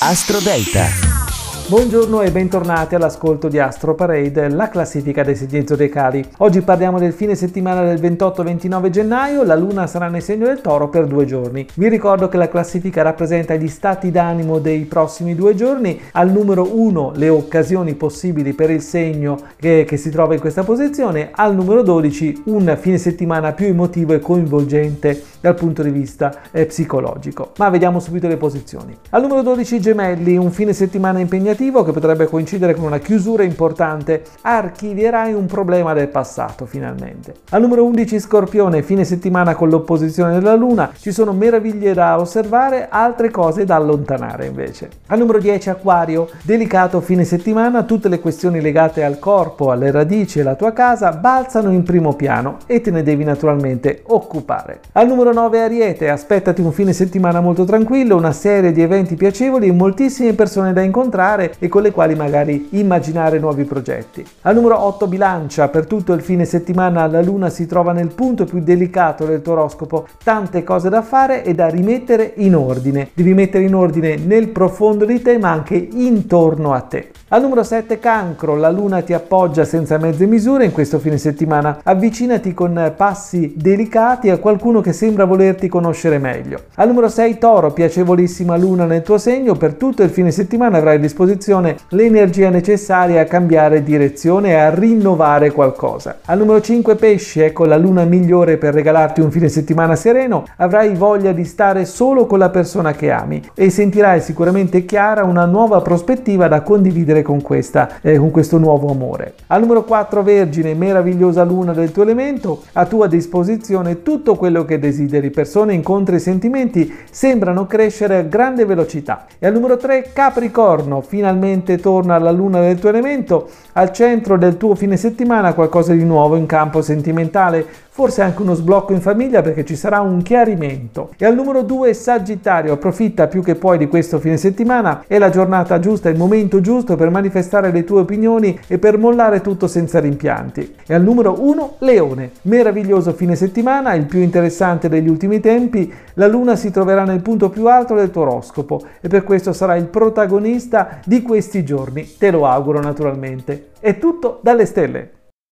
Astro Delta. Buongiorno e bentornati all'ascolto di Astro Parade, la classifica dei segni zodiacali. Oggi parliamo del fine settimana del 28-29 gennaio, la luna sarà nel segno del toro per due giorni. Vi ricordo che la classifica rappresenta gli stati d'animo dei prossimi due giorni, al numero 1 le occasioni possibili per il segno che, che si trova in questa posizione, al numero 12 un fine settimana più emotivo e coinvolgente dal punto di vista eh, psicologico. Ma vediamo subito le posizioni. Al numero 12 gemelli, un fine settimana impegnativo negativo che potrebbe coincidere con una chiusura importante, archivierai un problema del passato finalmente. Al numero 11 Scorpione, fine settimana con l'opposizione della Luna, ci sono meraviglie da osservare, altre cose da allontanare invece. Al numero 10 Acquario, delicato fine settimana, tutte le questioni legate al corpo, alle radici e alla tua casa balzano in primo piano e te ne devi naturalmente occupare. Al numero 9 Ariete, aspettati un fine settimana molto tranquillo, una serie di eventi piacevoli e moltissime persone da incontrare e con le quali magari immaginare nuovi progetti. Al numero 8 bilancia, per tutto il fine settimana la luna si trova nel punto più delicato del tuo oroscopo, tante cose da fare e da rimettere in ordine. Devi mettere in ordine nel profondo di te ma anche intorno a te. Al numero 7 cancro, la luna ti appoggia senza mezze misure in questo fine settimana. Avvicinati con passi delicati a qualcuno che sembra volerti conoscere meglio. Al numero 6 toro, piacevolissima luna nel tuo segno, per tutto il fine settimana avrai a disposizione l'energia necessaria a cambiare direzione e a rinnovare qualcosa. Al numero 5 pesci, ecco la luna migliore per regalarti un fine settimana sereno, avrai voglia di stare solo con la persona che ami e sentirai sicuramente chiara una nuova prospettiva da condividere con, questa, eh, con questo nuovo amore. Al numero 4 Vergine, meravigliosa luna del tuo elemento, a tua disposizione tutto quello che desideri, persone, incontri e sentimenti sembrano crescere a grande velocità. E al numero 3 Capricorno, finalmente torna la luna del tuo elemento, al centro del tuo fine settimana qualcosa di nuovo in campo sentimentale, forse anche uno sblocco in famiglia perché ci sarà un chiarimento. E al numero 2 Sagittario, approfitta più che puoi di questo fine settimana, è la giornata giusta, il momento giusto per manifestare le tue opinioni e per mollare tutto senza rimpianti. E al numero 1 Leone, meraviglioso fine settimana, il più interessante degli ultimi tempi, la luna si troverà nel punto più alto del tuo oroscopo e per questo sarà il protagonista di questi giorni, te lo auguro naturalmente. È tutto dalle stelle.